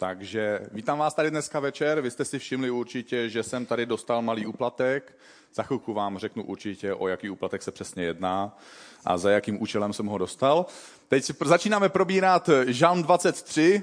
Takže vítám vás tady dneska večer. Vy jste si všimli určitě, že jsem tady dostal malý úplatek. Za chvilku vám řeknu určitě, o jaký úplatek se přesně jedná a za jakým účelem jsem ho dostal. Teď začínáme probírat Žalm 23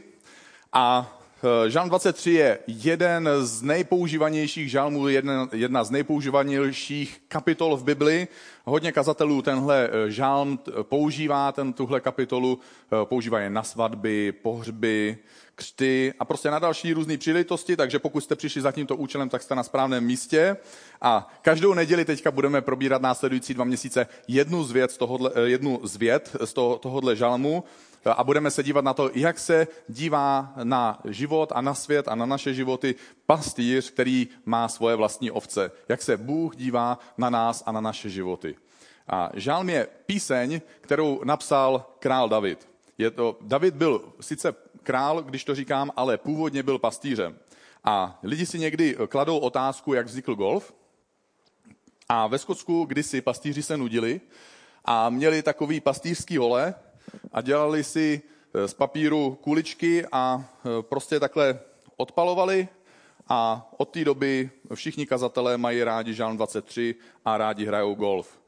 a Eh, žalm 23 je jeden z nejpoužívanějších žalmů, jedna, z nejpoužívanějších kapitol v Bibli. Hodně kazatelů tenhle eh, žalm používá, ten, tuhle kapitolu eh, používá je na svatby, pohřby, křty a prostě na další různé příležitosti, takže pokud jste přišli za tímto účelem, tak jste na správném místě. A každou neděli teďka budeme probírat následující dva měsíce jednu z věd z jednu z věd z toho, tohohle žalmu a budeme se dívat na to, jak se dívá na život a na svět a na naše životy pastýř, který má svoje vlastní ovce. Jak se Bůh dívá na nás a na naše životy. A žálm je píseň, kterou napsal král David. Je to, David byl sice král, když to říkám, ale původně byl pastýřem. A lidi si někdy kladou otázku, jak vznikl golf. A ve Skotsku kdysi pastýři se nudili a měli takový pastýřský hole, a dělali si eh, z papíru kuličky a eh, prostě takhle odpalovali a od té doby všichni kazatelé mají rádi Žán 23 a rádi hrajou golf.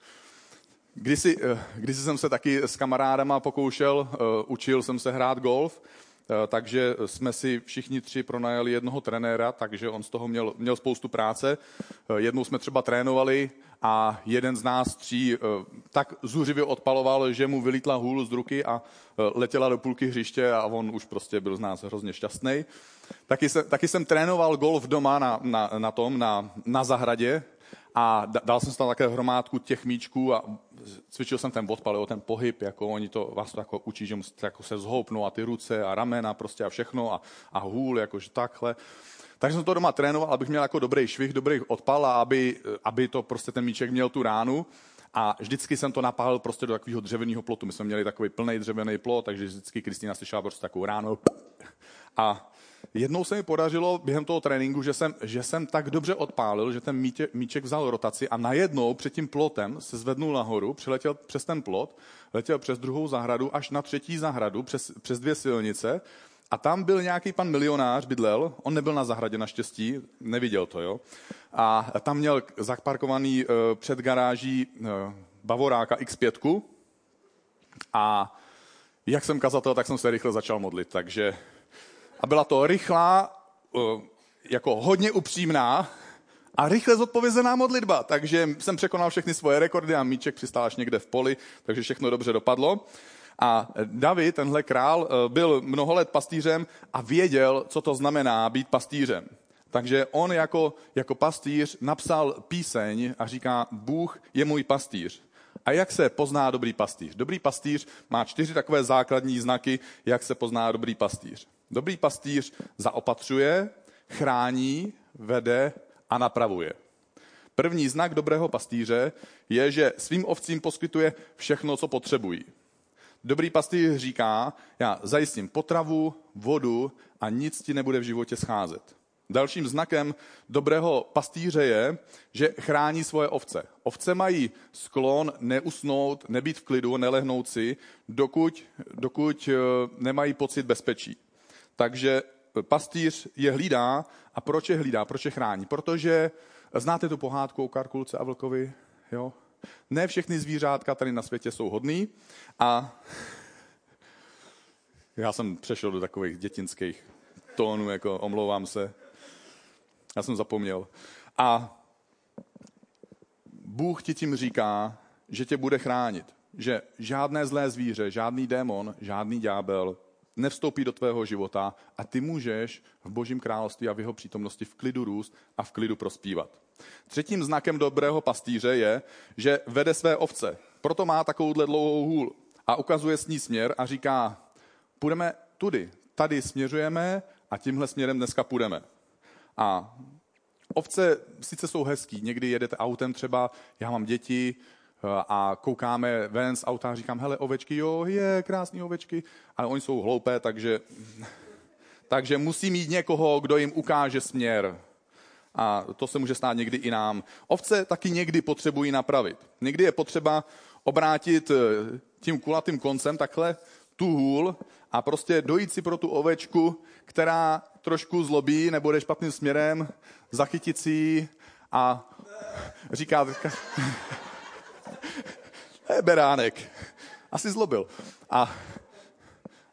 Kdysi, eh, kdysi jsem se taky s kamarádama pokoušel, učil jsem se hrát golf, takže jsme si všichni tři pronajali jednoho trenéra, takže on z toho měl, měl spoustu práce. Jednou jsme třeba trénovali a jeden z nás tří eh, tak zuřivě odpaloval, že mu vylítla hůl z ruky a eh, letěla do půlky hřiště a on už prostě byl z nás hrozně šťastný. Taky jsem, taky jsem trénoval golf doma na, na, na tom, na, na zahradě a dal jsem tam také hromádku těch míčků a cvičil jsem ten odpal, ten pohyb, jako oni to vás to jako učí, že musíte jako se zhoupnout a ty ruce a ramena prostě a všechno a, a hůl, jakože takhle. Takže jsem to doma trénoval, abych měl jako dobrý švih, dobrý odpal a aby, aby to prostě ten míček měl tu ránu. A vždycky jsem to napálil prostě do takového dřevěného plotu. My jsme měli takový plný dřevěný plot, takže vždycky Kristýna slyšela prostě takovou ránu. A jednou se mi podařilo během toho tréninku, že jsem, že jsem tak dobře odpálil, že ten míče, míček vzal rotaci a najednou před tím plotem se zvednul nahoru, přiletěl přes ten plot, letěl přes druhou zahradu až na třetí zahradu, přes, přes dvě silnice. A tam byl nějaký pan milionář, bydlel, on nebyl na zahradě naštěstí, neviděl to, jo. A tam měl zaparkovaný uh, před garáží uh, Bavoráka X5 a jak jsem kazatel, tak jsem se rychle začal modlit, takže a byla to rychlá, uh, jako hodně upřímná a rychle zodpovězená modlitba, takže jsem překonal všechny svoje rekordy a míček přistál až někde v poli, takže všechno dobře dopadlo. A David, tenhle král, eh, byl mnoho let pastýřem a věděl, co to znamená být pastýřem. Takže on jako, jako pastýř napsal píseň a říká, Bůh je můj pastýř. A jak se pozná dobrý pastýř? Dobrý pastýř má čtyři takové základní znaky, jak se pozná dobrý pastýř. Dobrý pastýř zaopatřuje, chrání, vede a napravuje. První znak dobrého pastýře je, že svým ovcím poskytuje všechno, co potřebují. Dobrý pastýř říká, já zajistím potravu, vodu a nic ti nebude v životě scházet. Dalším znakem dobrého pastýře je, že chrání svoje ovce. Ovce mají sklon neusnout, nebýt v klidu, nelehnout si, dokud, dokud eh, nemají pocit bezpečí. Takže pastýř je hlídá. A proč je hlídá? Proč je chrání? Protože znáte tu pohádku o Karkulce a Vlkovi? Jo? Ne všechny zvířátka tady na světě jsou hodný a já jsem přešel do takových dětinských tónů, jako omlouvám se. Já jsem zapomněl. A Bůh ti tím říká, že tě bude chránit. Že žádné zlé zvíře, žádný démon, žádný ďábel nevstoupí do tvého života a ty můžeš v božím království a v jeho přítomnosti v klidu růst a v klidu prospívat. Třetím znakem dobrého pastýře je, že vede své ovce. Proto má takovouhle dlouhou hůl a ukazuje s ní směr a říká, půjdeme tudy, tady směřujeme a tímhle směrem dneska půjdeme. A ovce sice jsou hezký, někdy jedete autem třeba, já mám děti, a koukáme ven z auta a říkám, hele, ovečky, jo, je, krásný ovečky, ale oni jsou hloupé, takže, takže musí mít někoho, kdo jim ukáže směr. A to se může stát někdy i nám. Ovce taky někdy potřebují napravit. Někdy je potřeba obrátit eh, tím kulatým koncem takhle tu hůl a prostě dojít si pro tu ovečku, která trošku zlobí nebo jde špatným směrem, zachytit si ji a říká, je beránek, asi zlobil. A,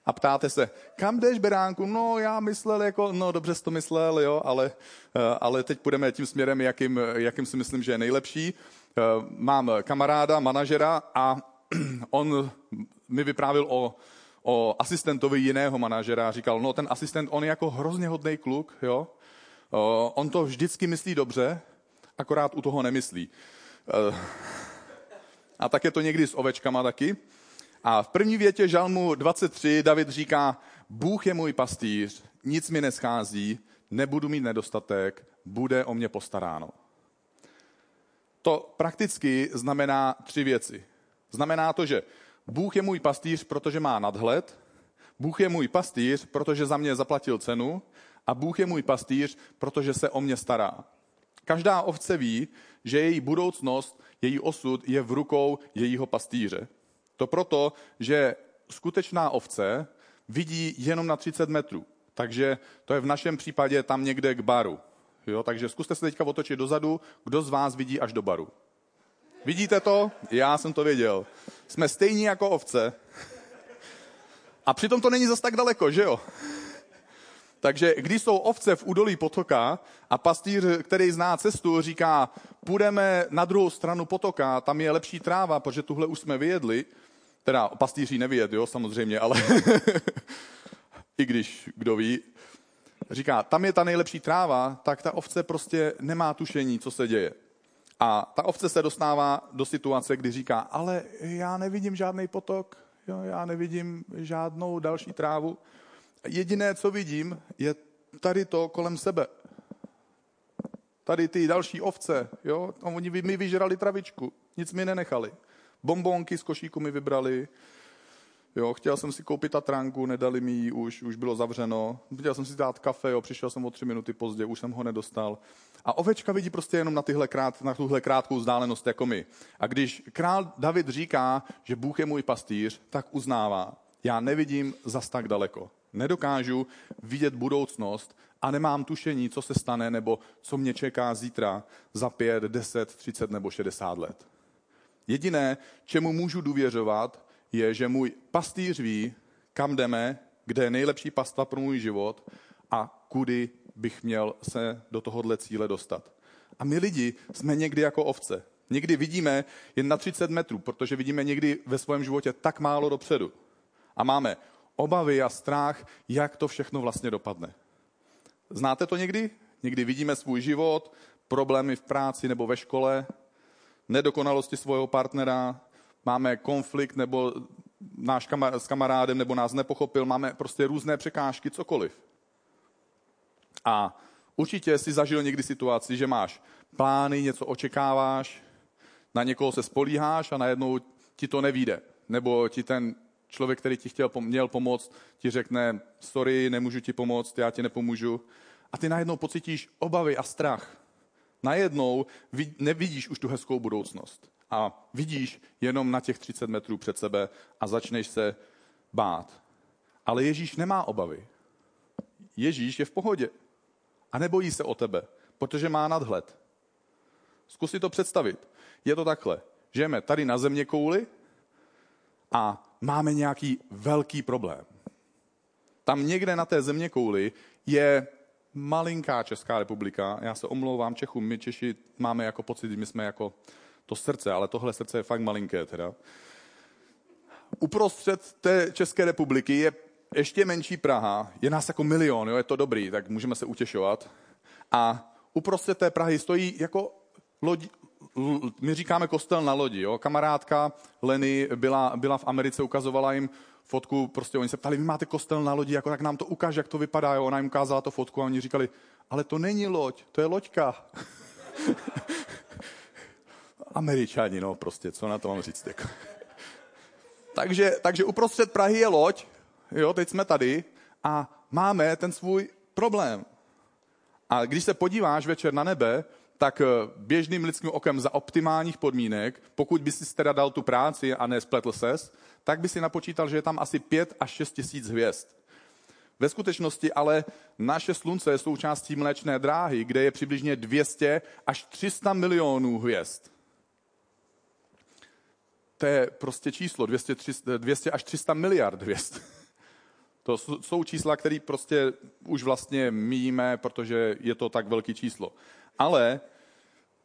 a ptáte se, kam jdeš, beránku? No, já myslel jako, no dobře jsi to myslel, jo, ale, eh, ale teď půjdeme tím směrem, jakým, jakým si myslím, že je nejlepší. Eh, mám kamaráda, manažera a on mi vyprávil o, o asistentovi jiného manažera. Říkal, no ten asistent, on je jako hrozně hodný kluk, jo. Eh, on to vždycky myslí dobře, akorát u toho nemyslí. A tak je to někdy s ovečkama taky. A v první větě žalmu 23 David říká, Bůh je můj pastýř, nic mi neschází, nebudu mít nedostatek, bude o mě postaráno. To prakticky znamená tři věci. Znamená to, že Bůh je můj pastýř, protože má nadhled, Bůh je můj pastýř, protože za mě zaplatil cenu a Bůh je můj pastýř, protože se o mě stará. Každá ovce ví, že její budoucnost, její osud je v rukou jejího pastýře. To proto, že skutečná ovce vidí jenom na 30 metrů. Takže to je v našem případě tam někde k baru. Jo, takže zkuste se teďka otočit dozadu, kdo z vás vidí až do baru. Vidíte to? Já jsem to věděl. Jsme stejní jako ovce. A přitom to není zas tak daleko, že jo? Takže když jsou ovce v údolí potoka a pastýř, který zná cestu, říká, půjdeme na druhou stranu potoka, tam je lepší tráva, protože tuhle už jsme vyjedli, teda pastýří nevyjed, jo, samozřejmě, ale i když, kdo ví, říká, tam je ta nejlepší tráva, tak ta ovce prostě nemá tušení, co se děje. A ta ovce se dostává do situace, kdy říká, ale já nevidím žádný potok, jo, já nevidím žádnou další trávu. Jediné, co vidím, je tady to kolem sebe. Tady ty další ovce, jo, oni mi vyžrali travičku, nic mi nenechali. Bombonky z košíku mi vybrali, Jo, chtěl jsem si koupit tatranku, nedali mi ji už, už bylo zavřeno. Chtěl jsem si dát kafe, jo, přišel jsem o tři minuty pozdě, už jsem ho nedostal. A ovečka vidí prostě jenom na, tyhle krát, na tuhle krátkou vzdálenost jako my. A když král David říká, že Bůh je můj pastýř, tak uznává, já nevidím zas tak daleko. Nedokážu vidět budoucnost a nemám tušení, co se stane nebo co mě čeká zítra za pět, deset, třicet nebo šedesát let. Jediné, čemu můžu důvěřovat, je, že můj pastýř ví, kam jdeme, kde je nejlepší pastva pro můj život a kudy bych měl se do tohohle cíle dostat. A my lidi jsme někdy jako ovce. Někdy vidíme jen na 30 metrů, protože vidíme někdy ve svém životě tak málo dopředu. A máme obavy a strach, jak to všechno vlastně dopadne. Znáte to někdy? Někdy vidíme svůj život, problémy v práci nebo ve škole, nedokonalosti svého partnera, máme konflikt nebo náš kamar, s kamarádem nebo nás nepochopil, máme prostě různé překážky, cokoliv. A určitě si zažil někdy situaci, že máš plány, něco očekáváš, na někoho se spolíháš a najednou ti to nevíde. Nebo ti ten člověk, který ti chtěl, měl pomoct, ti řekne, sorry, nemůžu ti pomoct, já ti nepomůžu. A ty najednou pocítíš obavy a strach. Najednou nevidíš už tu hezkou budoucnost a vidíš jenom na těch 30 metrů před sebe a začneš se bát. Ale Ježíš nemá obavy. Ježíš je v pohodě a nebojí se o tebe, protože má nadhled. Zkus si to představit. Je to takhle. Žijeme tady na země kouli a máme nějaký velký problém. Tam někde na té země kouli je malinká Česká republika. Já se omlouvám Čechům, my Češi máme jako pocit, my jsme jako to srdce, ale tohle srdce je fakt malinké teda. Uprostřed té České republiky je ještě menší Praha, je nás jako milion, jo, je to dobrý, tak můžeme se utěšovat. A uprostřed té Prahy stojí jako loď, my říkáme kostel na lodi. Jo. Kamarádka Leny byla, byla v Americe, ukazovala jim fotku, prostě oni se ptali, vy máte kostel na lodi, jako tak nám to ukáže, jak to vypadá. Jo. Ona jim ukázala to fotku a oni říkali, ale to není loď, to je loďka. Američani, no prostě, co na to mám říct. Jako. takže, takže uprostřed Prahy je loď, jo, teď jsme tady a máme ten svůj problém. A když se podíváš večer na nebe, tak eh, běžným lidským okem za optimálních podmínek, pokud by si teda dal tu práci a nespletl ses, tak by si napočítal, že je tam asi 5 až 6 tisíc hvězd. Ve skutečnosti ale naše slunce je součástí mléčné dráhy, kde je přibližně 200 až 300 milionů hvězd. To je prostě číslo 200, 300, 200 až 300 miliard hvězd. To jsou čísla, které prostě už vlastně míjíme, protože je to tak velký číslo. Ale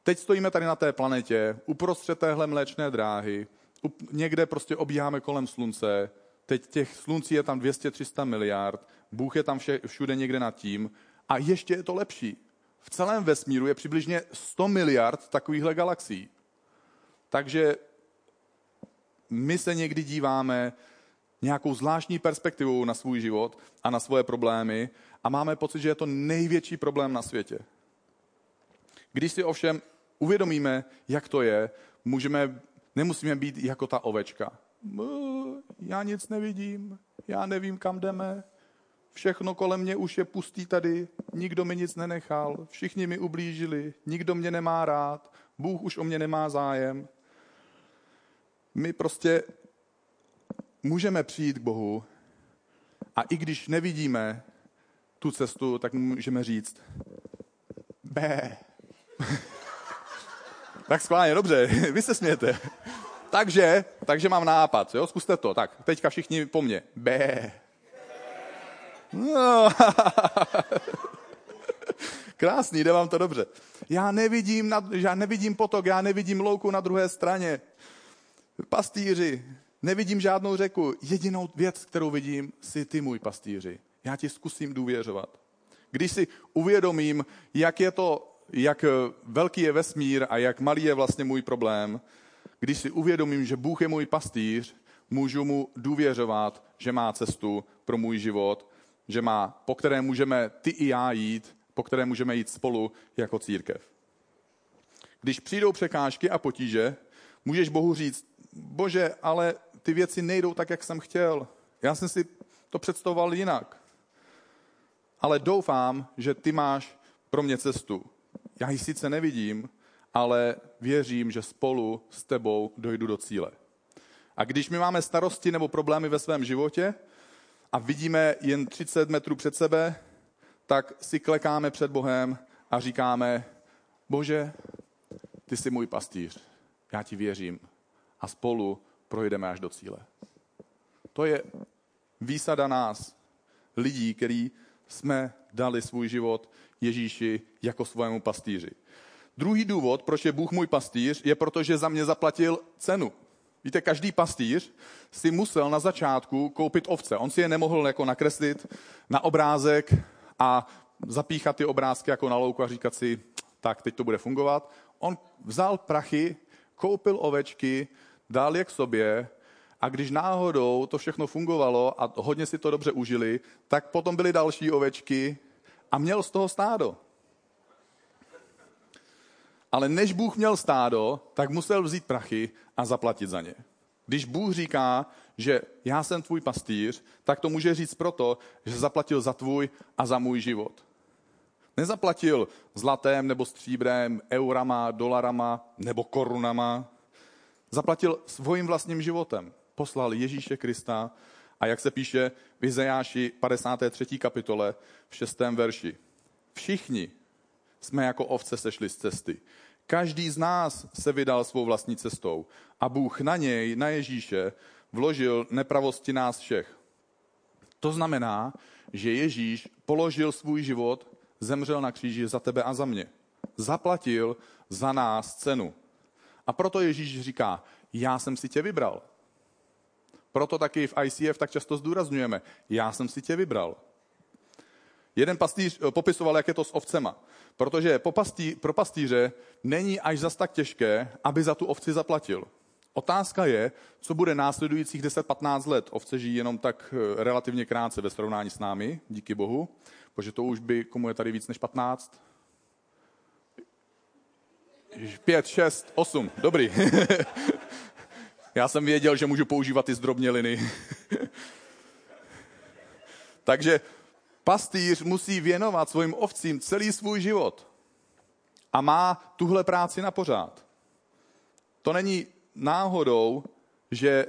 teď stojíme tady na té planetě, uprostřed téhle mléčné dráhy, někde prostě obíháme kolem slunce, teď těch sluncí je tam 200-300 miliard, Bůh je tam vše, všude někde nad tím a ještě je to lepší. V celém vesmíru je přibližně 100 miliard takovýchhle galaxií. Takže my se někdy díváme nějakou zvláštní perspektivou na svůj život a na svoje problémy a máme pocit, že je to největší problém na světě. Když si ovšem uvědomíme, jak to je, můžeme, nemusíme být jako ta ovečka. Já nic nevidím, já nevím, kam jdeme, všechno kolem mě už je pustý tady, nikdo mi nic nenechal, všichni mi ublížili, nikdo mě nemá rád, Bůh už o mě nemá zájem. My prostě můžeme přijít k Bohu a i když nevidíme tu cestu, tak můžeme říct B. tak skválně, dobře, vy se smějete. takže, takže mám nápad, jo, zkuste to. Tak, teďka všichni po mně. B. No. Krásný, jde vám to dobře. Já nevidím, nad, já nevidím potok, já nevidím louku na druhé straně. Pastýři, nevidím žádnou řeku. Jedinou věc, kterou vidím, si ty můj pastýři. Já ti zkusím důvěřovat. Když si uvědomím, jak je to, jak velký je vesmír a jak malý je vlastně můj problém, když si uvědomím, že Bůh je můj pastýř, můžu mu důvěřovat, že má cestu pro můj život že má, po které můžeme ty i já jít, po které můžeme jít spolu jako církev. Když přijdou překážky a potíže, můžeš Bohu říct, bože, ale ty věci nejdou tak, jak jsem chtěl. Já jsem si to představoval jinak. Ale doufám, že ty máš pro mě cestu. Já ji sice nevidím, ale věřím, že spolu s tebou dojdu do cíle. A když my máme starosti nebo problémy ve svém životě, a vidíme jen 30 metrů před sebe, tak si klekáme před Bohem a říkáme, Bože, ty jsi můj pastýř, já ti věřím a spolu projdeme až do cíle. To je výsada nás, lidí, který jsme dali svůj život Ježíši jako svému pastýři. Druhý důvod, proč je Bůh můj pastýř, je proto, že za mě zaplatil cenu. Víte, každý pastýř si musel na začátku koupit ovce. On si je nemohl jako nakreslit na obrázek a zapíchat ty obrázky jako na louku a říkat si, tak teď to bude fungovat. On vzal prachy, koupil ovečky, dal je k sobě a když náhodou to všechno fungovalo a hodně si to dobře užili, tak potom byly další ovečky a měl z toho stádo. Ale než Bůh měl stádo, tak musel vzít prachy a zaplatit za ně. Když Bůh říká, že já jsem tvůj pastýř, tak to může říct proto, že zaplatil za tvůj a za můj život. Nezaplatil zlatem nebo stříbrem, eurama, dolarama nebo korunama. Zaplatil svým vlastním životem. Poslal Ježíše Krista a jak se píše v Izajáši 53. kapitole v 6. verši. Všichni jsme jako ovce sešli z cesty. Každý z nás se vydal svou vlastní cestou a Bůh na něj, na Ježíše, vložil nepravosti nás všech. To znamená, že Ježíš položil svůj život, zemřel na kříži za tebe a za mě. Zaplatil za nás cenu. A proto Ježíš říká, já jsem si tě vybral. Proto taky v ICF tak často zdůrazňujeme, já jsem si tě vybral. Jeden pastýř eh, popisoval, jak je to s ovcema. Protože pro pastýře není až zas tak těžké, aby za tu ovci zaplatil. Otázka je, co bude následujících 10-15 let. Ovce žijí jenom tak eh, relativně krátce ve srovnání s námi, díky Bohu, protože to už by, komu je tady víc než 15? 5, 6, 8, dobrý. Já jsem věděl, že můžu používat ty zdrobněliny. Takže pastýř musí věnovat svým ovcím celý svůj život a má tuhle práci na pořád. To není náhodou, že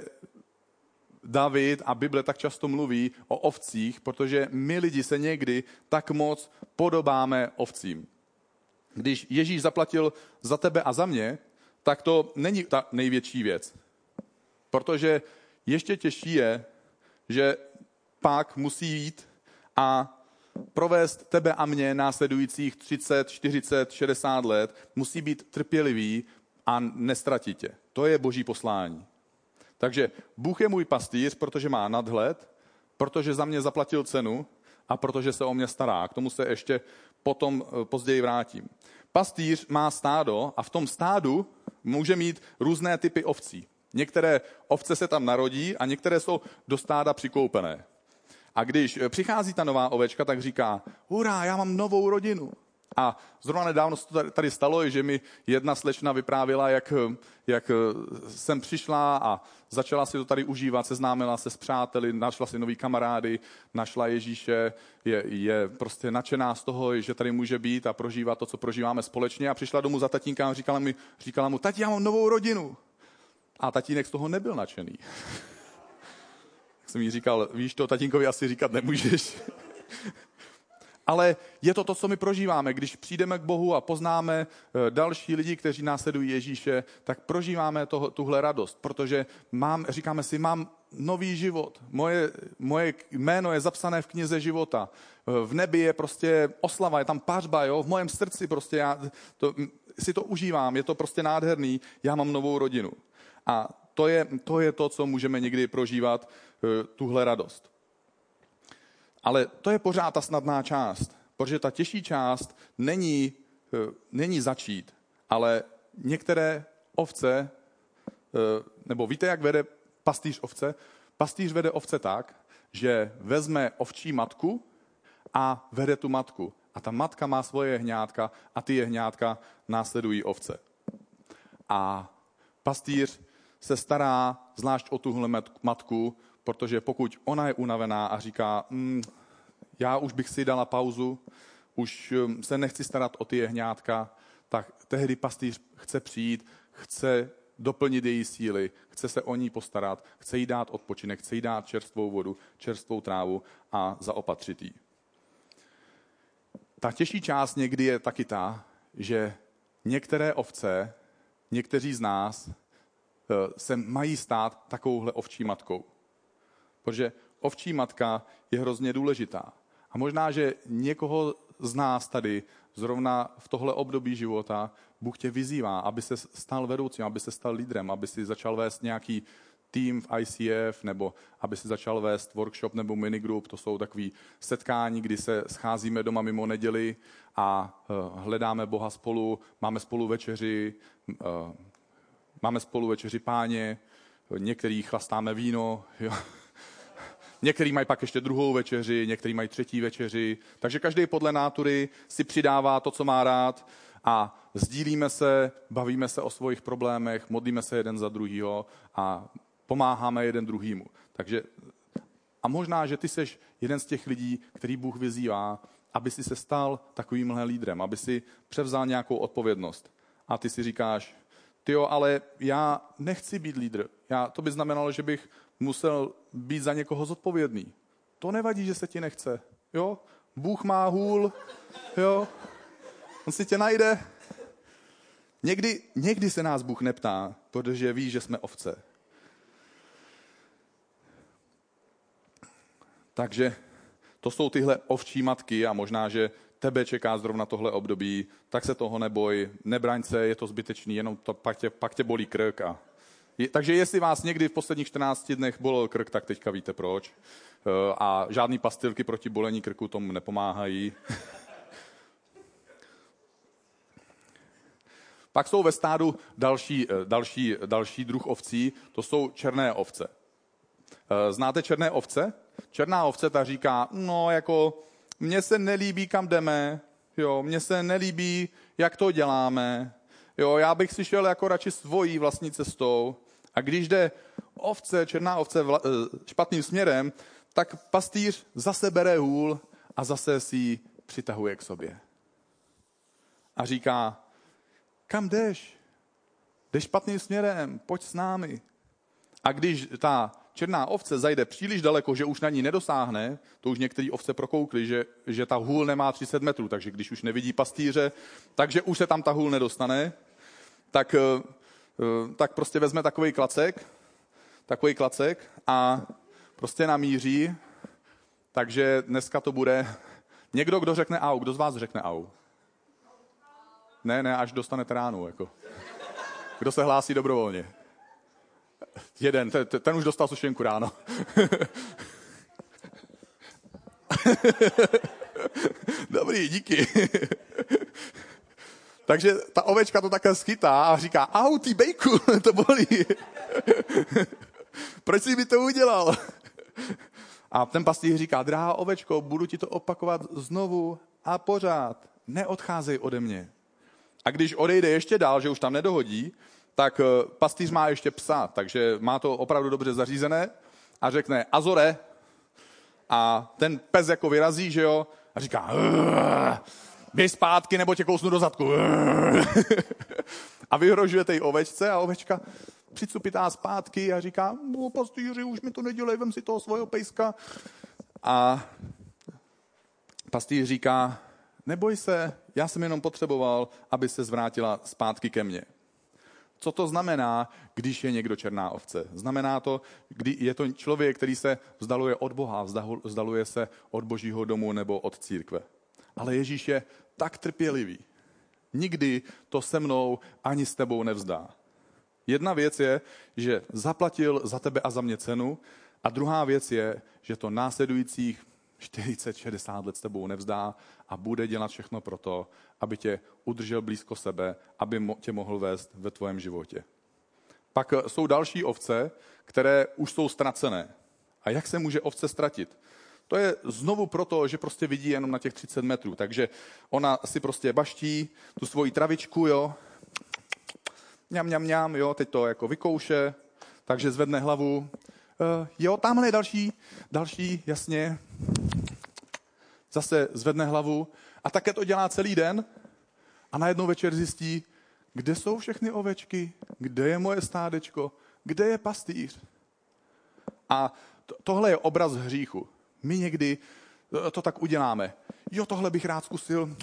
David a Bible tak často mluví o ovcích, protože my lidi se někdy tak moc podobáme ovcím. Když Ježíš zaplatil za tebe a za mě, tak to není ta největší věc. Protože ještě těžší je, že pak musí jít a provést tebe a mě následujících 30, 40, 60 let, musí být trpělivý a nestratit tě. To je boží poslání. Takže Bůh je můj pastýř, protože má nadhled, protože za mě zaplatil cenu a protože se o mě stará. K tomu se ještě potom eh, později vrátím. Pastýř má stádo a v tom stádu může mít různé typy ovcí. Některé ovce se tam narodí a některé jsou do stáda přikoupené. A když eh, přichází ta nová ovečka, tak říká, hurá, já mám novou rodinu. A zrovna nedávno se to tady stalo, že mi jedna slečna vyprávěla, jak, jak jsem přišla a začala si to tady užívat, seznámila se s přáteli, našla si nový kamarády, našla Ježíše, je, je prostě nadšená z toho, že tady může být a prožívat to, co prožíváme společně. A přišla domů za tatínka a říkala, mi, říkala mu, tati, já mám novou rodinu. A tatínek z toho nebyl nadšený. tak jsem jí říkal, víš to, tatínkovi asi říkat nemůžeš ale je to to, co my prožíváme. Když přijdeme k Bohu a poznáme eh, další lidi, kteří následují Ježíše, tak prožíváme toho, tuhle radost, protože mám, říkáme si, mám nový život. Moje, moje jméno je zapsané v knize života. Eh, v nebi je prostě oslava, je tam pařba, jo? v mojem srdci prostě já to, si to užívám, je to prostě nádherný, já mám novou rodinu. A to je, to je to, co můžeme někdy prožívat, eh, tuhle radost. Ale to je pořád ta snadná část, protože ta těžší část není, eh, není začít, ale některé ovce, eh, nebo víte, jak vede pastýř ovce? Pastýř vede ovce tak, že vezme ovčí matku a vede tu matku. A ta matka má svoje hňátka a ty jehňátka následují ovce. A pastýř se stará zvlášť o tuhle matku, protože pokud ona je unavená a říká, mm, já už bych si dala pauzu, už um, se nechci starat o ty jehňátka, tak tehdy pastýř chce přijít, chce doplnit její síly, chce se o ní postarat, chce jí dát odpočinek, chce jí dát čerstvou vodu, čerstvou trávu a zaopatřit jí. Ta těžší část někdy je taky ta, že některé ovce, někteří z nás se mají stát takovouhle ovčí matkou. Protože ovčí matka je hrozně důležitá. A možná, že někoho z nás tady zrovna v tohle období života Bůh tě vyzývá, aby se stal vedoucím, aby se stal lídrem, aby si začal vést nějaký tým v ICF, nebo aby si začal vést workshop nebo minigroup. To jsou takové setkání, kdy se scházíme doma mimo neděli a uh, hledáme Boha spolu, máme spolu večeři, uh, máme spolu večeři páně, některý chlastáme víno, jo. Některý mají pak ještě druhou večeři, některý mají třetí večeři. Takže každý podle nátury si přidává to, co má rád a sdílíme se, bavíme se o svých problémech, modlíme se jeden za druhýho a pomáháme jeden druhýmu. Takže a možná, že ty seš jeden z těch lidí, který Bůh vyzývá, aby si se stal takovýmhle lídrem, aby si převzal nějakou odpovědnost. A ty si říkáš, ty jo, ale já nechci být lídr. Já, to by znamenalo, že bych musel být za někoho zodpovědný. To nevadí, že se ti nechce. Jo? Bůh má hůl, jo? On si tě najde. Někdy, někdy se nás Bůh neptá, protože ví, že jsme ovce. Takže to jsou tyhle ovčí matky a možná, že tebe čeká zrovna tohle období, tak se toho neboj, nebraň se, je to zbytečný, jenom to, pak, tě, pak tě bolí krk a takže jestli vás někdy v posledních 14 dnech bolel krk, tak teďka víte proč. Eh, a žádný pastilky proti bolení krku tomu nepomáhají. Pak jsou ve stádu další, eh, další, další druh ovcí, to jsou černé ovce. Eh, znáte černé ovce? Černá ovce ta říká, no jako, mně se nelíbí, kam jdeme, jo, mně se nelíbí, jak to děláme, jo, já bych si šel jako radši svojí vlastní cestou, a když jde ovce, černá ovce vla, eh, špatným směrem, tak pastýř zase bere hůl a zase si ji přitahuje k sobě. A říká, kam jdeš? Jdeš špatným směrem, pojď s námi. A když ta černá ovce zajde příliš daleko, že už na ní nedosáhne, to už některý ovce prokoukli, že, že ta hůl nemá 30 metrů, takže když už nevidí pastýře, takže už se tam ta hůl nedostane, tak, eh, eh, tak prostě vezme takový klacek, takový klacek a prostě namíří, takže dneska to bude někdo, kdo řekne au. Kdo z vás řekne au? Ne, ne, až dostanete ránu. Jako. Kdo se hlásí dobrovolně? Jeden, ten, ten už dostal sušenku ráno. Dobrý, díky. Takže ta ovečka to také schytá a říká, au, ty bejku, to bolí. Proč jsi mi to udělal? A ten pastýř říká, drahá ovečko, budu ti to opakovat znovu a pořád. Neodcházej ode mě. A když odejde ještě dál, že už tam nedohodí, tak eh, pastýř má ještě psa, takže má to opravdu dobře zařízené a řekne Azore a ten pes jako vyrazí, že jo, a říká běž zpátky, nebo tě kousnu do zadku. a vyhrožuje té ovečce a ovečka přicupitá zpátky a říká, no pastýři, už mi to nedělej, vem si toho svého pejska. A pastýř říká, neboj se, já jsem jenom potřeboval, aby se zvrátila zpátky ke mně. Co to znamená, když je někdo černá ovce? Znamená to, kdy je to člověk, který se vzdaluje od Boha, vzdaluje se od božího domu nebo od církve. Ale Ježíš je tak trpělivý. Nikdy to se mnou ani s tebou nevzdá. Jedna věc je, že zaplatil za tebe a za mě cenu a druhá věc je, že to následujících 40-60 let s tebou nevzdá a bude dělat všechno pro to, aby tě udržel blízko sebe, aby tě mohl vést ve tvém životě. Pak eh, jsou další ovce, které už jsou ztracené. A jak se může ovce ztratit? To je znovu proto, že prostě vidí jenom na těch 30 metrů. Takže ona si prostě baští tu svoji travičku, jo, mňam, mňam, mňam, jo, teď to jako vykouše, takže zvedne hlavu, uh, jo, tamhle je další, další, jasně, zase zvedne hlavu a také to dělá celý den a najednou večer zjistí, kde jsou všechny ovečky, kde je moje stádečko, kde je pastýř. A to, tohle je obraz hříchu. My někdy eh, to tak uděláme. Jo, tohle bych rád zkusil.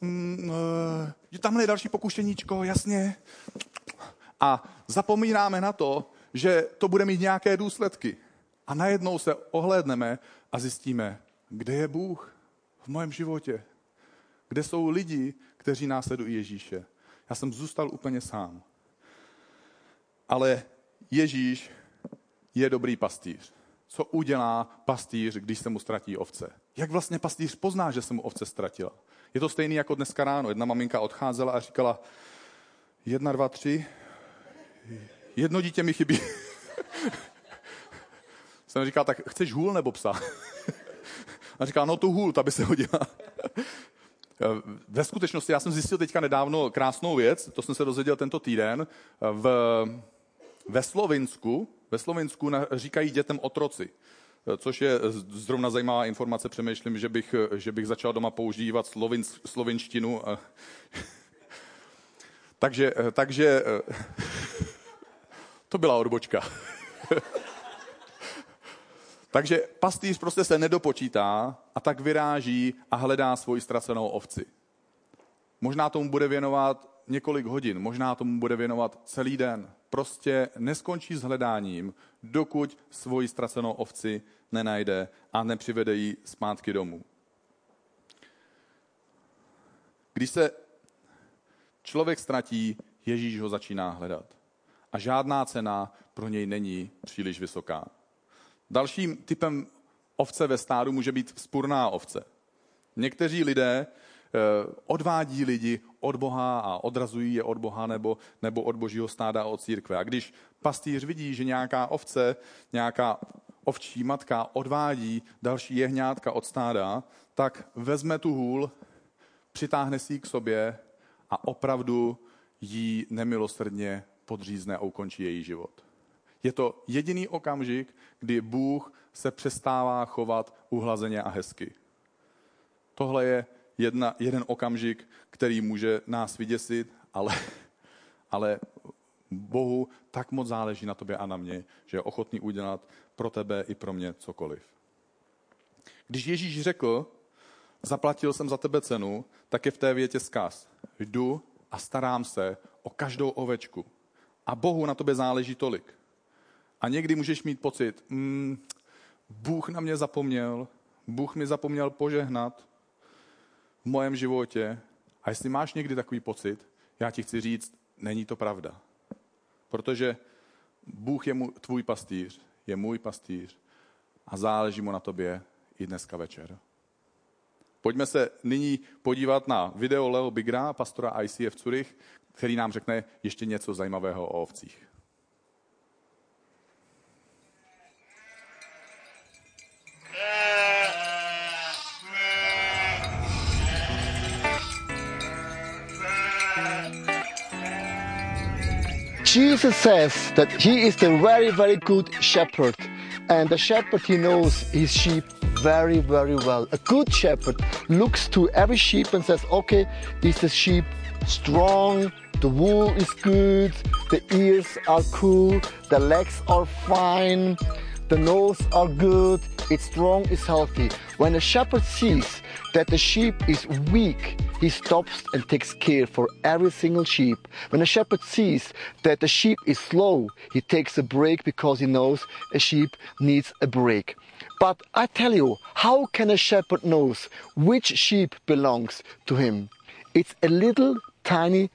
Mm, uh, tamhle je další pokušeníčko, jasně. A zapomínáme na to, že to bude mít nějaké důsledky. A najednou se ohlédneme a zjistíme, kde je Bůh v mém životě. Kde jsou lidi, kteří následují Ježíše. Já jsem zůstal úplně sám. Ale Ježíš je dobrý pastýř. Co udělá pastýř, když se mu ztratí ovce? Jak vlastně pastýř pozná, že se mu ovce ztratila? Je to stejný jako dneska ráno. Jedna maminka odcházela a říkala, jedna, dva, tři, jedno dítě mi chybí. jsem říkal, tak chceš hůl nebo psa? A říkal, no tu hůl, ta by se hodila. Ve skutečnosti, já jsem zjistil teďka nedávno krásnou věc, to jsem se dozvěděl tento týden, v, ve Slovinsku, ve Slovinsku říkají dětem otroci což je zrovna zajímavá informace. Přemýšlím, že bych, že bych začal doma používat slovin, slovinštinu. takže, takže to byla odbočka. Takže pastýř prostě se nedopočítá a tak vyráží a hledá svoji ztracenou ovci. Možná tomu bude věnovat několik hodin, možná tomu bude věnovat celý den. Prostě neskončí s hledáním, dokud svoji ztracenou ovci nenajde a nepřivede ji zpátky domů. Když se člověk ztratí, Ježíš ho začíná hledat. A žádná cena pro něj není příliš vysoká. Dalším typem ovce ve stádu může být vzpurná ovce. Někteří lidé Eh, odvádí lidi od Boha a odrazují je od Boha nebo, nebo od božího stáda a od církve. A když pastýř vidí, že nějaká ovce, nějaká ovčí matka odvádí další jehňátka od stáda, tak vezme tu hůl, přitáhne si ji k sobě a opravdu jí nemilosrdně podřízne a ukončí její život. Je to jediný okamžik, kdy Bůh se přestává chovat uhlazeně a hezky. Tohle je jedna, jeden okamžik, který může nás vyděsit, ale, ale Bohu tak moc záleží na tobě a na mě, že je ochotný udělat pro tebe i pro mě cokoliv. Když Ježíš řekl, zaplatil jsem za tebe cenu, tak je v té větě zkaz. Jdu a starám se o každou ovečku. A Bohu na tobě záleží tolik. A někdy můžeš mít pocit, mm, Bůh na mě zapomněl, Bůh mi zapomněl požehnat v mojem životě. A jestli máš někdy takový pocit, já ti chci říct, není to pravda. Protože Bůh je můj, tvůj pastýř, je můj pastýř a záleží mu na tobě i dneska večer. Pojďme se nyní podívat na video Leo Bigra, pastora ICF Zurich, který nám řekne ještě něco zajímavého o ovcích. Jesus says that he is the very, very good shepherd. And the shepherd, he knows his sheep very, very well. A good shepherd looks to every sheep and says, okay, this is the sheep strong? The wool is good, the ears are cool, the legs are fine, the nose are good, it's strong, it's healthy. When a shepherd sees that the sheep is weak, he stops and takes care for every single sheep. When a shepherd sees that the sheep is slow, he takes a break because he knows a sheep needs a break. But I tell you, how can a shepherd knows which sheep belongs to him? It's a little tiny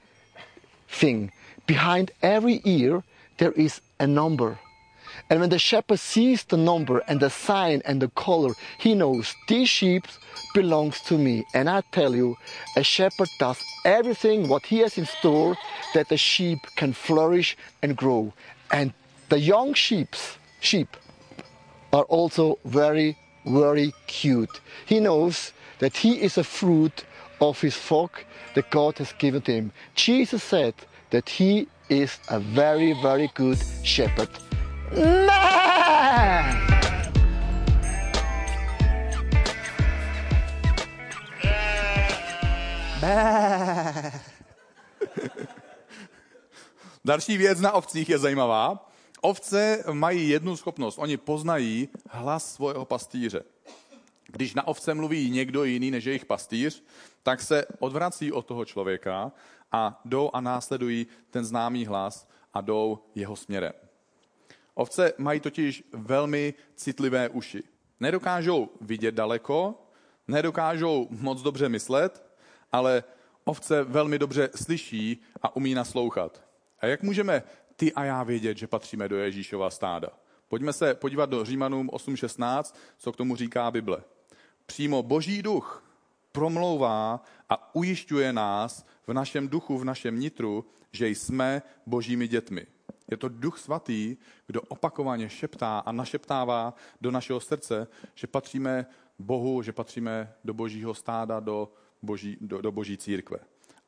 thing. Behind every ear there is a number. And when the shepherd sees the number and the sign and the color, he knows these sheep belongs to me. And I tell you, a shepherd does everything what he has in store that the sheep can flourish and grow. And the young sheeps, sheep are also very, very cute. He knows that he is a fruit of his flock that God has given to him. Jesus said that he is a very, very good shepherd. Další věc na ovcích je zajímavá. Ovce mají jednu schopnost. Oni poznají hlas svého pastýře. Když na ovce mluví někdo jiný než jejich pastýř, tak se odvrací od toho člověka a jdou a následují ten známý hlas a jdou jeho směrem. Ovce mají totiž velmi citlivé uši. Nedokážou vidět daleko, nedokážou moc dobře myslet, ale ovce velmi dobře slyší a umí naslouchat. A jak můžeme ty a já vědět, že patříme do Ježíšova stáda? Pojďme se podívat do Římanům 8.16, co k tomu říká Bible. Přímo Boží duch promlouvá a ujišťuje nás v našem duchu, v našem nitru, že jsme Božími dětmi. Je to Duch Svatý, kdo opakovaně šeptá a našeptává do našeho srdce, že patříme Bohu, že patříme do Božího stáda, do Boží, do, do Boží církve.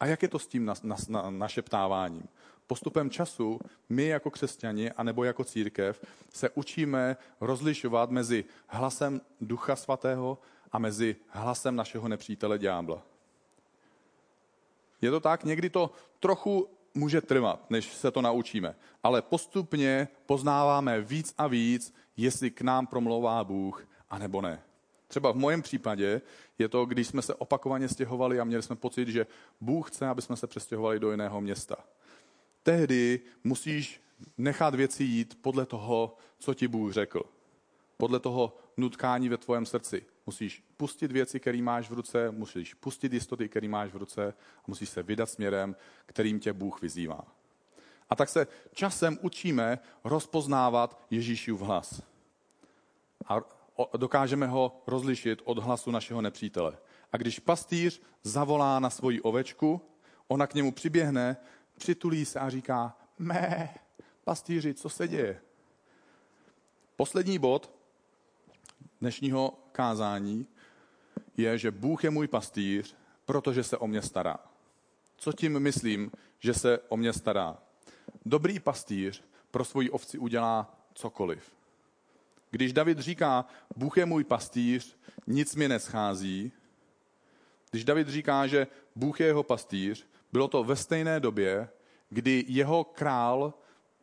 A jak je to s tím na, na, na, našeptáváním? Postupem času my jako křesťani anebo jako církev se učíme rozlišovat mezi hlasem Ducha Svatého a mezi hlasem našeho nepřítele ďábla. Je to tak, někdy to trochu může trvat, než se to naučíme. Ale postupně poznáváme víc a víc, jestli k nám promlouvá Bůh, anebo ne. Třeba v mojem případě je to, když jsme se opakovaně stěhovali a měli jsme pocit, že Bůh chce, aby jsme se přestěhovali do jiného města. Tehdy musíš nechat věci jít podle toho, co ti Bůh řekl. Podle toho nutkání ve tvém srdci. Musíš pustit věci, které máš v ruce, musíš pustit jistoty, které máš v ruce a musíš se vydat směrem, kterým tě Bůh vyzývá. A tak se časem učíme rozpoznávat Ježíšův hlas. A dokážeme ho rozlišit od hlasu našeho nepřítele. A když pastýř zavolá na svoji ovečku, ona k němu přiběhne, přitulí se a říká, mé, pastýři, co se děje? Poslední bod dnešního kázání je, že Bůh je můj pastýř, protože se o mě stará. Co tím myslím, že se o mě stará? Dobrý pastýř pro svoji ovci udělá cokoliv. Když David říká, Bůh je můj pastýř, nic mi neschází, když David říká, že Bůh je jeho pastýř, bylo to ve stejné době, kdy jeho král,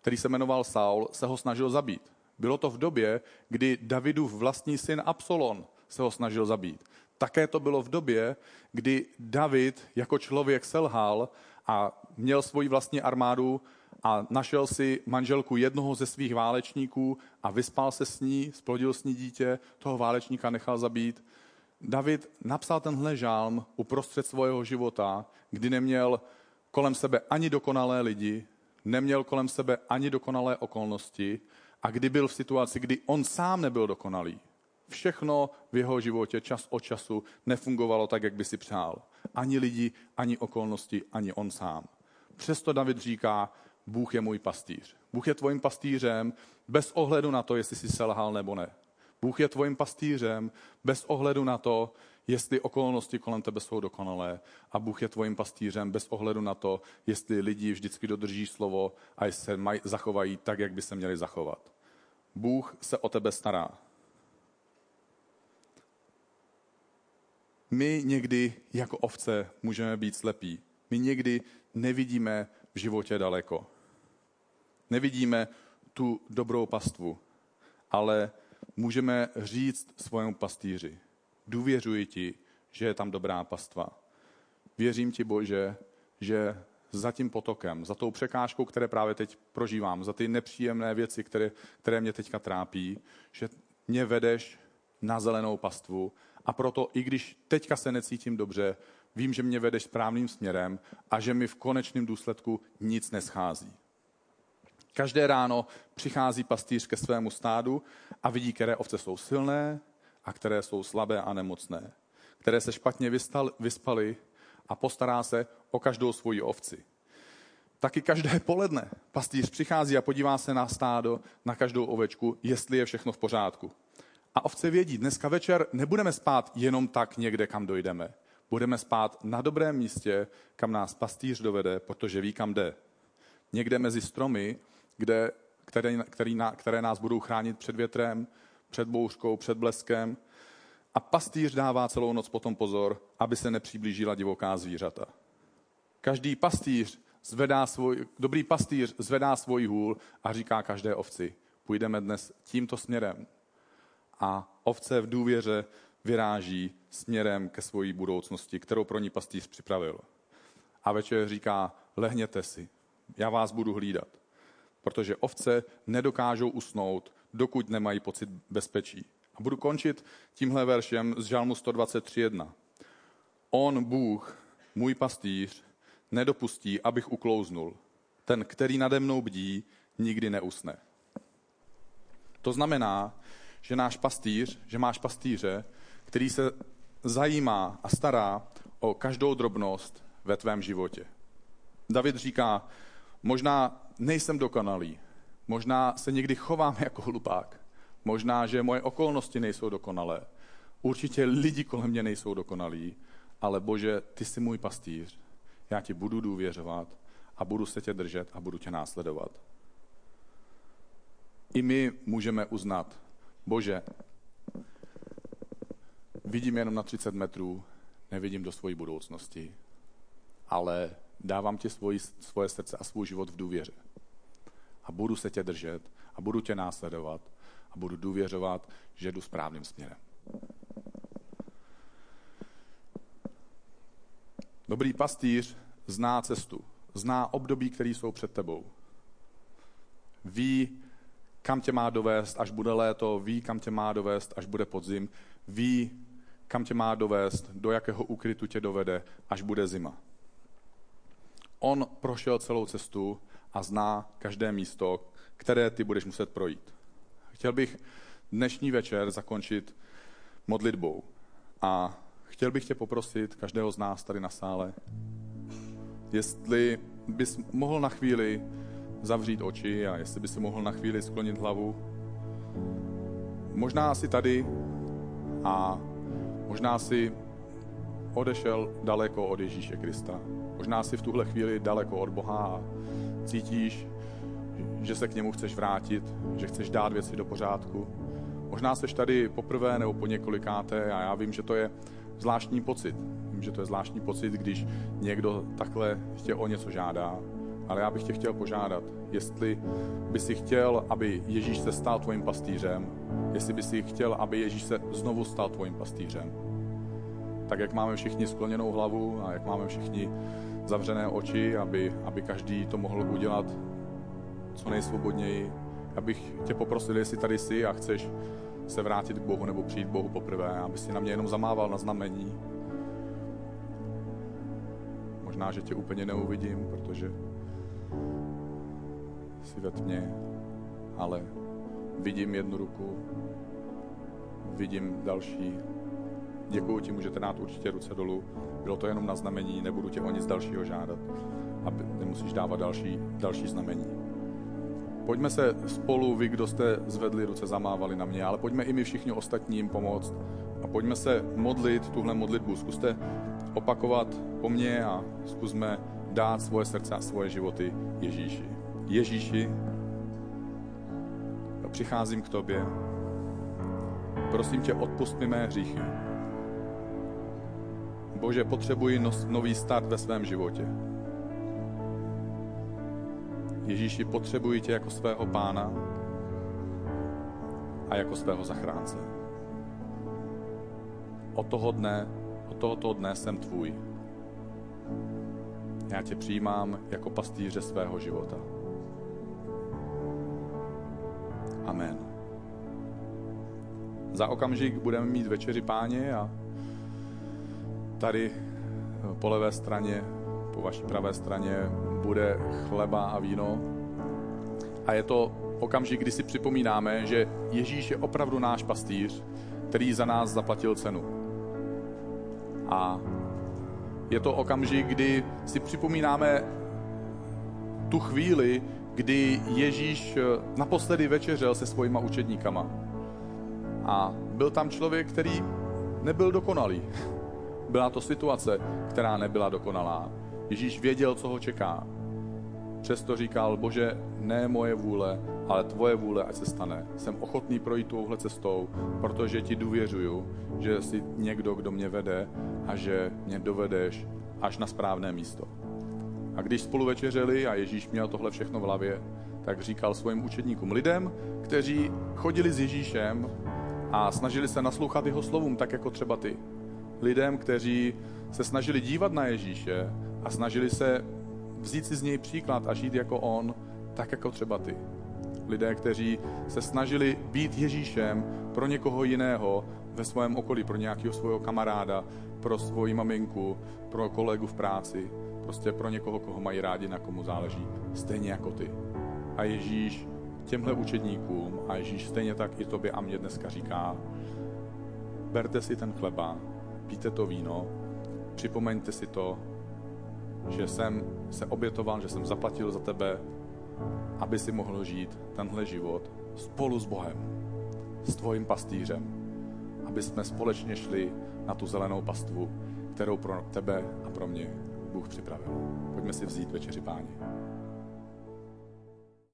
který se jmenoval Saul, se ho snažil zabít. Bylo to v době, kdy Davidův vlastní syn Absolon se ho snažil zabít. Také to bylo v době, kdy David jako člověk selhal a měl svoji vlastní armádu a našel si manželku jednoho ze svých válečníků a vyspal se s ní, splodil s ní dítě, toho válečníka nechal zabít. David napsal tenhle žálm uprostřed svého života, kdy neměl kolem sebe ani dokonalé lidi, neměl kolem sebe ani dokonalé okolnosti a kdy byl v situaci, kdy on sám nebyl dokonalý. Všechno v jeho životě čas od času nefungovalo tak, jak by si přál. Ani lidi, ani okolnosti, ani on sám. Přesto David říká, Bůh je můj pastýř. Bůh je tvojím pastýřem bez ohledu na to, jestli jsi selhal nebo ne. Bůh je tvojím pastýřem bez ohledu na to, jestli okolnosti kolem tebe jsou dokonalé. A Bůh je tvojím pastýřem bez ohledu na to, jestli lidi vždycky dodrží slovo a se maj, zachovají tak, jak by se měli zachovat. Bůh se o tebe stará. My někdy jako ovce můžeme být slepí. My někdy nevidíme v životě daleko. Nevidíme tu dobrou pastvu, ale můžeme říct svému pastýři, důvěřuji ti, že je tam dobrá pastva. Věřím ti, Bože, že za tím potokem, za tou překážkou, které právě teď prožívám, za ty nepříjemné věci, které, které mě teďka trápí, že mě vedeš na zelenou pastvu a proto, i když teďka se necítím dobře, vím, že mě vedeš správným směrem a že mi v konečném důsledku nic neschází. Každé ráno přichází pastýř ke svému stádu a vidí, které ovce jsou silné a které jsou slabé a nemocné, které se špatně vyspaly a postará se o každou svoji ovci. Taky každé poledne pastýř přichází a podívá se na stádo, na každou ovečku, jestli je všechno v pořádku. A ovce vědí, dneska večer nebudeme spát jenom tak někde, kam dojdeme. Budeme spát na dobrém místě, kam nás pastýř dovede, protože ví, kam jde. Někde mezi stromy, kde, které, který, které nás budou chránit před větrem, před bouřkou, před bleskem. A pastýř dává celou noc potom pozor, aby se nepřiblížila divoká zvířata. Každý pastýř zvedá svůj, dobrý pastýř zvedá svůj hůl a říká každé ovci, půjdeme dnes tímto směrem. A ovce v důvěře vyráží směrem ke své budoucnosti, kterou pro ní pastýř připravil. A večer říká, lehněte si, já vás budu hlídat protože ovce nedokážou usnout, dokud nemají pocit bezpečí. A budu končit tímhle veršem z Žalmu 123.1. On, Bůh, můj pastýř, nedopustí, abych uklouznul. Ten, který nade mnou bdí, nikdy neusne. To znamená, že náš pastýř, že máš pastýře, který se zajímá a stará o každou drobnost ve tvém životě. David říká, možná nejsem dokonalý. Možná se někdy chovám jako hlupák. Možná, že moje okolnosti nejsou dokonalé. Určitě lidi kolem mě nejsou dokonalí, ale Bože, ty jsi můj pastýř. Já ti budu důvěřovat a budu se tě držet a budu tě následovat. I my můžeme uznat, Bože, vidím jenom na 30 metrů, nevidím do své budoucnosti, ale dávám ti svoji, svoje srdce a svůj život v důvěře a budu se tě držet a budu tě následovat a budu důvěřovat, že jdu správným směrem. Dobrý pastýř zná cestu, zná období, které jsou před tebou. Ví, kam tě má dovést, až bude léto, ví, kam tě má dovést, až bude podzim, ví, kam tě má dovést, do jakého úkrytu tě dovede, až bude zima. On prošel celou cestu a zná každé místo, které ty budeš muset projít. Chtěl bych dnešní večer zakončit modlitbou a chtěl bych tě poprosit, každého z nás tady na sále, jestli bys mohl na chvíli zavřít oči a jestli bys mohl na chvíli sklonit hlavu. Možná si tady a možná si odešel daleko od Ježíše Krista. Možná si v tuhle chvíli daleko od Boha a cítíš, že se k němu chceš vrátit, že chceš dát věci do pořádku. Možná seš tady poprvé nebo po několikáté a já vím, že to je zvláštní pocit. Vím, že to je zvláštní pocit, když někdo takhle tě o něco žádá. Ale já bych tě chtěl požádat, jestli by si chtěl, aby Ježíš se stal tvojím pastýřem, jestli by si chtěl, aby Ježíš se znovu stal tvojím pastýřem. Tak jak máme všichni skloněnou hlavu a jak máme všichni zavřené oči, aby, aby každý to mohl udělat co nejsvobodněji, abych tě poprosil, jestli tady jsi a chceš se vrátit k Bohu nebo přijít k Bohu poprvé, aby si na mě jenom zamával na znamení. Možná, že tě úplně neuvidím, protože jsi ve tmě, ale vidím jednu ruku, vidím další. Děkuji ti, můžete dát určitě ruce dolů. Bylo to jenom na znamení, nebudu tě o nic dalšího žádat. A nemusíš dávat další, další znamení. Pojďme se spolu, vy, kdo jste zvedli ruce, zamávali na mě, ale pojďme i my všichni ostatním pomoct a pojďme se modlit tuhle modlitbu. Zkuste opakovat po mně a zkusme dát svoje srdce a svoje životy Ježíši. Ježíši, přicházím k tobě. Prosím tě, odpust mi mé hříchy. Bože, potřebuji nový start ve svém životě. Ježíši, potřebuji tě jako svého pána a jako svého zachránce. Od toho dne, od tohoto dne jsem tvůj. Já tě přijímám jako pastýře svého života. Amen. Za okamžik budeme mít večeři páně a tady po levé straně, po vaší pravé straně bude chleba a víno. A je to okamžik, kdy si připomínáme, že Ježíš je opravdu náš pastýř, který za nás zaplatil cenu. A je to okamžik, kdy si připomínáme tu chvíli, kdy Ježíš naposledy večeřel se svojima učedníkama. A byl tam člověk, který nebyl dokonalý. Byla to situace, která nebyla dokonalá. Ježíš věděl, co ho čeká. Přesto říkal, bože, ne moje vůle, ale tvoje vůle, ať se stane. Jsem ochotný projít touhle cestou, protože ti důvěřuju, že jsi někdo, kdo mě vede a že mě dovedeš až na správné místo. A když spolu večeřeli a Ježíš měl tohle všechno v hlavě, tak říkal svým učedníkům, lidem, kteří chodili s Ježíšem a snažili se naslouchat jeho slovům, tak jako třeba ty. Lidem, kteří se snažili dívat na Ježíše a snažili se vzít si z něj příklad a žít jako on, tak jako třeba ty. Lidé, kteří se snažili být Ježíšem pro někoho jiného ve svém okolí, pro nějakého svého kamaráda, pro svoji maminku, pro kolegu v práci, prostě pro někoho, koho mají rádi, na komu záleží, stejně jako ty. A Ježíš těmhle učedníkům a Ježíš stejně tak i tobě a mě dneska říká, berte si ten chleba, píte to víno, připomeňte si to, že jsem se obětoval, že jsem zaplatil za tebe, aby si mohl žít tenhle život spolu s Bohem, s tvojím pastýřem, aby jsme společně šli na tu zelenou pastvu, kterou pro tebe a pro mě Bůh připravil. Pojďme si vzít večeři páně.